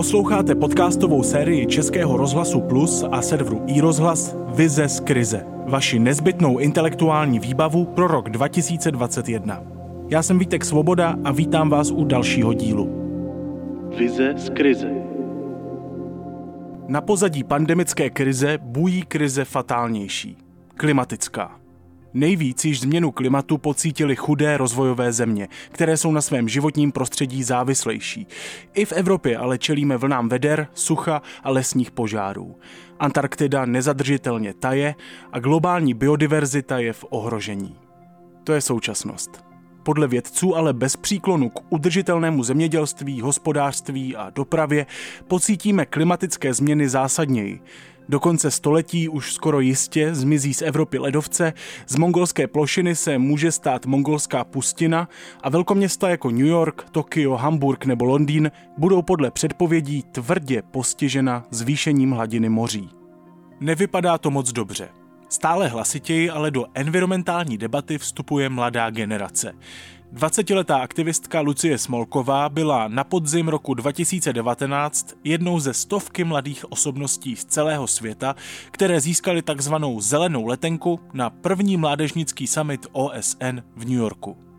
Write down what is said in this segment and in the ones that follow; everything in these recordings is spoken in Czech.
Posloucháte podcastovou sérii Českého rozhlasu Plus a serveru iRozhlas Vize z krize. Vaši nezbytnou intelektuální výbavu pro rok 2021. Já jsem Vítek Svoboda a vítám vás u dalšího dílu. Vize z krize. Na pozadí pandemické krize bují krize fatálnější. Klimatická. Nejvíc již změnu klimatu pocítili chudé rozvojové země, které jsou na svém životním prostředí závislejší. I v Evropě ale čelíme vlnám veder, sucha a lesních požárů. Antarktida nezadržitelně taje a globální biodiverzita je v ohrožení. To je současnost. Podle vědců ale bez příklonu k udržitelnému zemědělství, hospodářství a dopravě pocítíme klimatické změny zásadněji. Do konce století už skoro jistě zmizí z Evropy ledovce, z mongolské plošiny se může stát mongolská pustina a velkoměsta jako New York, Tokio, Hamburg nebo Londýn budou podle předpovědí tvrdě postižena zvýšením hladiny moří. Nevypadá to moc dobře. Stále hlasitěji ale do environmentální debaty vstupuje mladá generace. 20-letá aktivistka Lucie Smolková byla na podzim roku 2019 jednou ze stovky mladých osobností z celého světa, které získaly takzvanou zelenou letenku na první mládežnický summit OSN v New Yorku.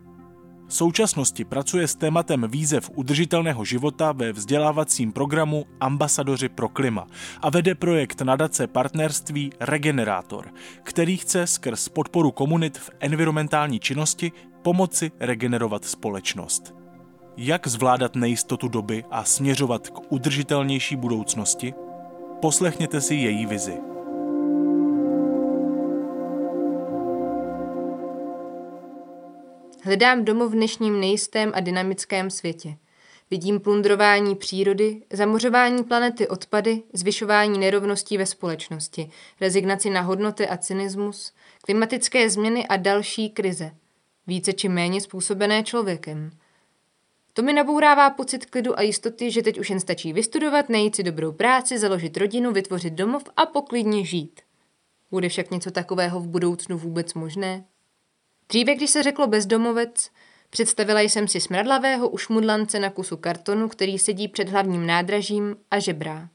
V současnosti pracuje s tématem výzev udržitelného života ve vzdělávacím programu Ambasadoři pro klima a vede projekt nadace partnerství Regenerátor, který chce skrz podporu komunit v environmentální činnosti pomoci regenerovat společnost. Jak zvládat nejistotu doby a směřovat k udržitelnější budoucnosti? Poslechněte si její vizi. Hledám domov v dnešním nejistém a dynamickém světě. Vidím plundrování přírody, zamořování planety odpady, zvyšování nerovností ve společnosti, rezignaci na hodnoty a cynismus, klimatické změny a další krize – více či méně způsobené člověkem. To mi nabourává pocit klidu a jistoty, že teď už jen stačí vystudovat, najít si dobrou práci, založit rodinu, vytvořit domov a poklidně žít. Bude však něco takového v budoucnu vůbec možné? Dříve, když se řeklo bezdomovec, představila jsem si smradlavého ušmudlance na kusu kartonu, který sedí před hlavním nádražím a žebrá.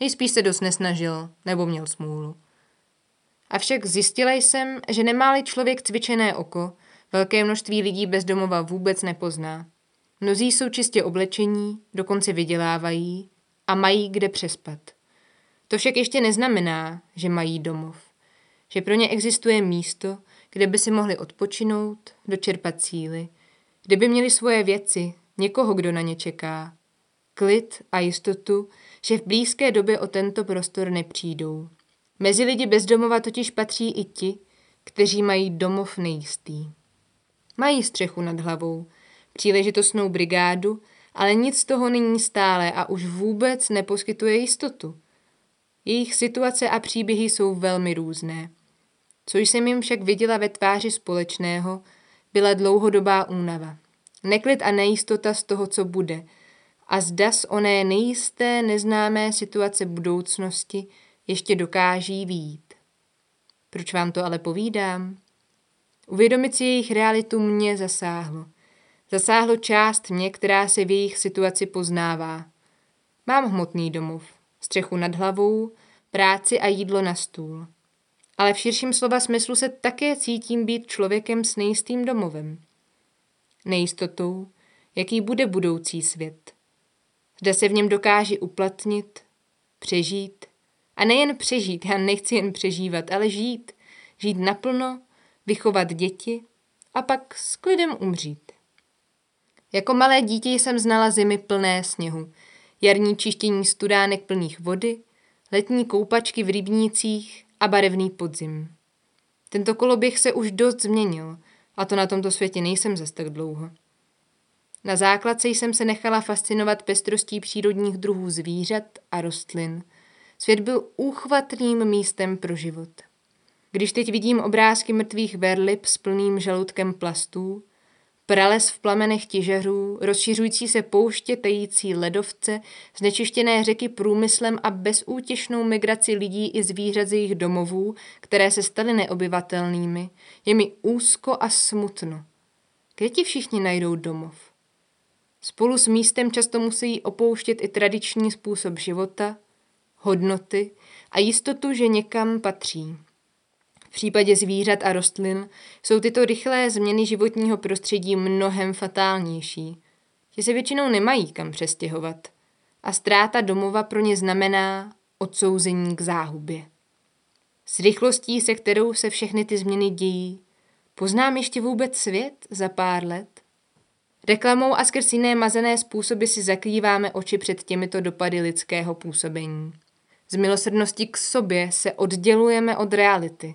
Nejspíš se dost nesnažil, nebo měl smůlu. Avšak zjistila jsem, že nemá-li člověk cvičené oko, Velké množství lidí bez domova vůbec nepozná. Mnozí jsou čistě oblečení, dokonce vydělávají a mají kde přespat. To však ještě neznamená, že mají domov. Že pro ně existuje místo, kde by si mohli odpočinout, dočerpat síly, kde by měli svoje věci, někoho, kdo na ně čeká. Klid a jistotu, že v blízké době o tento prostor nepřijdou. Mezi lidi bezdomova totiž patří i ti, kteří mají domov nejistý. Mají střechu nad hlavou, příležitostnou brigádu, ale nic z toho není stále a už vůbec neposkytuje jistotu. Jejich situace a příběhy jsou velmi různé. Co jsem jim však viděla ve tváři společného, byla dlouhodobá únava. Neklid a nejistota z toho, co bude. A zda z oné nejisté, neznámé situace budoucnosti ještě dokáží výjít. Proč vám to ale povídám? Uvědomit si jejich realitu mě zasáhlo. Zasáhlo část mě, která se v jejich situaci poznává. Mám hmotný domov, střechu nad hlavou, práci a jídlo na stůl. Ale v širším slova smyslu se také cítím být člověkem s nejistým domovem. Nejistotou, jaký bude budoucí svět. Zda se v něm dokáže uplatnit, přežít. A nejen přežít, já nechci jen přežívat, ale žít. Žít naplno vychovat děti a pak s klidem umřít. Jako malé dítě jsem znala zimy plné sněhu, jarní čištění studánek plných vody, letní koupačky v rybnících a barevný podzim. Tento koloběh se už dost změnil a to na tomto světě nejsem zas tak dlouho. Na základce jsem se nechala fascinovat pestrostí přírodních druhů zvířat a rostlin. Svět byl úchvatným místem pro život. Když teď vidím obrázky mrtvých verlip s plným žaludkem plastů, prales v plamenech těžařů, rozšiřující se pouště tající ledovce, znečištěné řeky průmyslem a bezútěšnou migraci lidí i zvířat z jejich domovů, které se staly neobyvatelnými, je mi úzko a smutno. Kde ti všichni najdou domov? Spolu s místem často musí opouštět i tradiční způsob života, hodnoty a jistotu, že někam patří. V případě zvířat a rostlin jsou tyto rychlé změny životního prostředí mnohem fatálnější. Ti se většinou nemají kam přestěhovat a ztráta domova pro ně znamená odsouzení k záhubě. S rychlostí, se kterou se všechny ty změny dějí, poznám ještě vůbec svět za pár let? Reklamou a skrz jiné mazené způsoby si zakrýváme oči před těmito dopady lidského působení. Z milosrdnosti k sobě se oddělujeme od reality.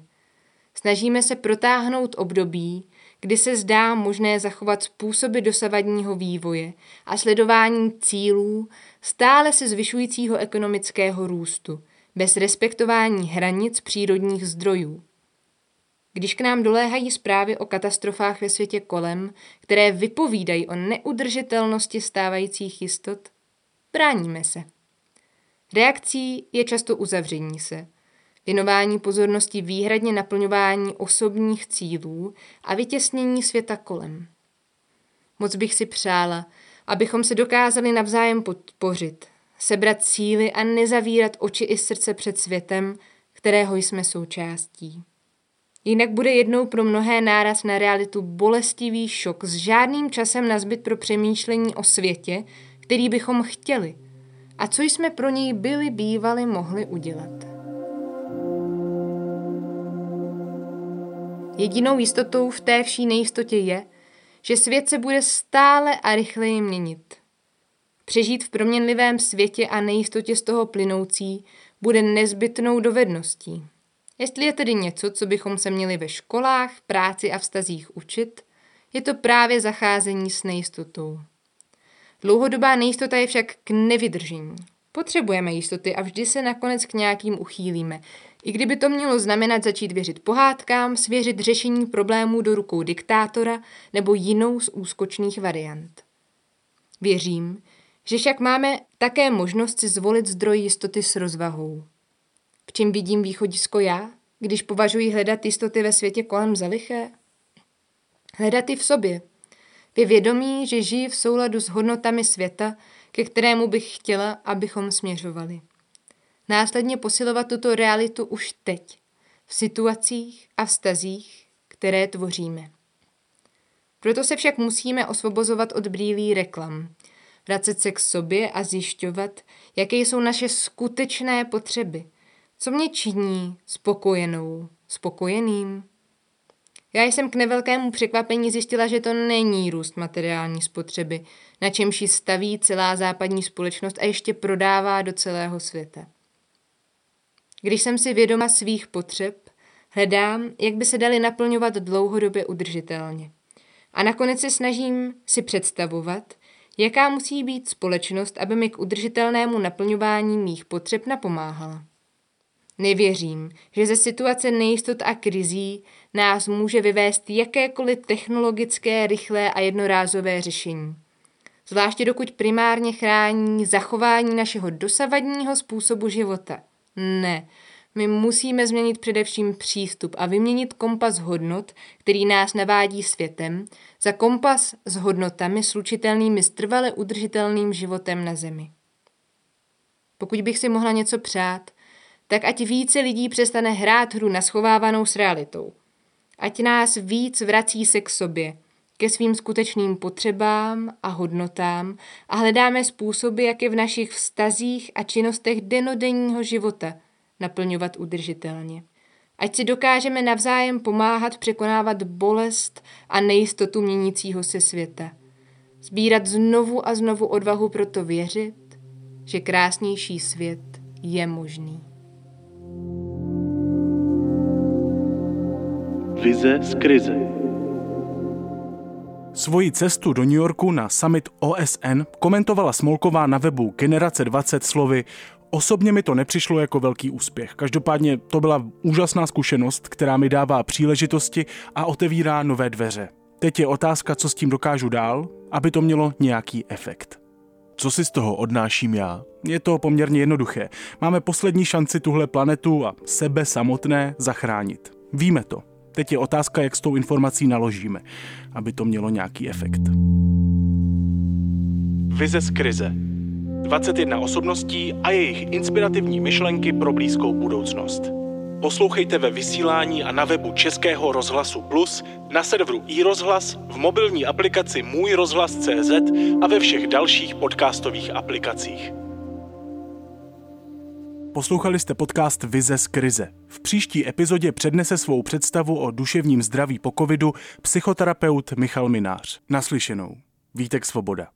Snažíme se protáhnout období, kdy se zdá možné zachovat způsoby dosavadního vývoje a sledování cílů stále se zvyšujícího ekonomického růstu, bez respektování hranic přírodních zdrojů. Když k nám doléhají zprávy o katastrofách ve světě kolem, které vypovídají o neudržitelnosti stávajících jistot, bráníme se. Reakcí je často uzavření se, věnování pozornosti výhradně naplňování osobních cílů a vytěsnění světa kolem. Moc bych si přála, abychom se dokázali navzájem podpořit, sebrat síly a nezavírat oči i srdce před světem, kterého jsme součástí. Jinak bude jednou pro mnohé náraz na realitu bolestivý šok s žádným časem na zbyt pro přemýšlení o světě, který bychom chtěli a co jsme pro něj byli bývali mohli udělat. Jedinou jistotou v té vší nejistotě je, že svět se bude stále a rychleji měnit. Přežít v proměnlivém světě a nejistotě z toho plynoucí bude nezbytnou dovedností. Jestli je tedy něco, co bychom se měli ve školách, práci a vztazích učit, je to právě zacházení s nejistotou. Dlouhodobá nejistota je však k nevydržení. Potřebujeme jistoty a vždy se nakonec k nějakým uchýlíme. I kdyby to mělo znamenat začít věřit pohádkám, svěřit řešení problémů do rukou diktátora nebo jinou z úskočných variant. Věřím, že však máme také možnost si zvolit zdroj jistoty s rozvahou. V čem vidím východisko já, když považuji hledat jistoty ve světě kolem za liché? Hledat i v sobě. Vy vědomí, že žijí v souladu s hodnotami světa, ke kterému bych chtěla, abychom směřovali. Následně posilovat tuto realitu už teď, v situacích a vztazích, které tvoříme. Proto se však musíme osvobozovat od brýlí reklam, vracet se k sobě a zjišťovat, jaké jsou naše skutečné potřeby, co mě činí spokojenou, spokojeným. Já jsem k nevelkému překvapení zjistila, že to není růst materiální spotřeby, na čemž ji staví celá západní společnost a ještě prodává do celého světa. Když jsem si vědoma svých potřeb, hledám, jak by se daly naplňovat dlouhodobě udržitelně. A nakonec se snažím si představovat, jaká musí být společnost, aby mi k udržitelnému naplňování mých potřeb napomáhala. Nevěřím, že ze situace nejistot a krizí nás může vyvést jakékoliv technologické, rychlé a jednorázové řešení. Zvláště dokud primárně chrání zachování našeho dosavadního způsobu života. Ne, my musíme změnit především přístup a vyměnit kompas hodnot, který nás navádí světem, za kompas s hodnotami slučitelnými s trvale udržitelným životem na Zemi. Pokud bych si mohla něco přát, tak ať více lidí přestane hrát hru naschovávanou s realitou. Ať nás víc vrací se k sobě, ke svým skutečným potřebám a hodnotám a hledáme způsoby, jak je v našich vztazích a činnostech denodenního života naplňovat udržitelně. Ať si dokážeme navzájem pomáhat překonávat bolest a nejistotu měnícího se světa. Sbírat znovu a znovu odvahu proto věřit, že krásnější svět je možný. Vize z krize. Svoji cestu do New Yorku na summit OSN komentovala Smolková na webu Generace 20 slovy Osobně mi to nepřišlo jako velký úspěch. Každopádně to byla úžasná zkušenost, která mi dává příležitosti a otevírá nové dveře. Teď je otázka, co s tím dokážu dál, aby to mělo nějaký efekt. Co si z toho odnáším já? Je to poměrně jednoduché. Máme poslední šanci tuhle planetu a sebe samotné zachránit. Víme to. Teď je otázka, jak s tou informací naložíme, aby to mělo nějaký efekt. Vize z krize. 21 osobností a jejich inspirativní myšlenky pro blízkou budoucnost. Poslouchejte ve vysílání a na webu Českého rozhlasu Plus, na serveru iRozhlas, v mobilní aplikaci Můj rozhlas.cz a ve všech dalších podcastových aplikacích. Poslouchali jste podcast Vize z krize. V příští epizodě přednese svou představu o duševním zdraví po covidu psychoterapeut Michal Minář. Naslyšenou. Vítek Svoboda.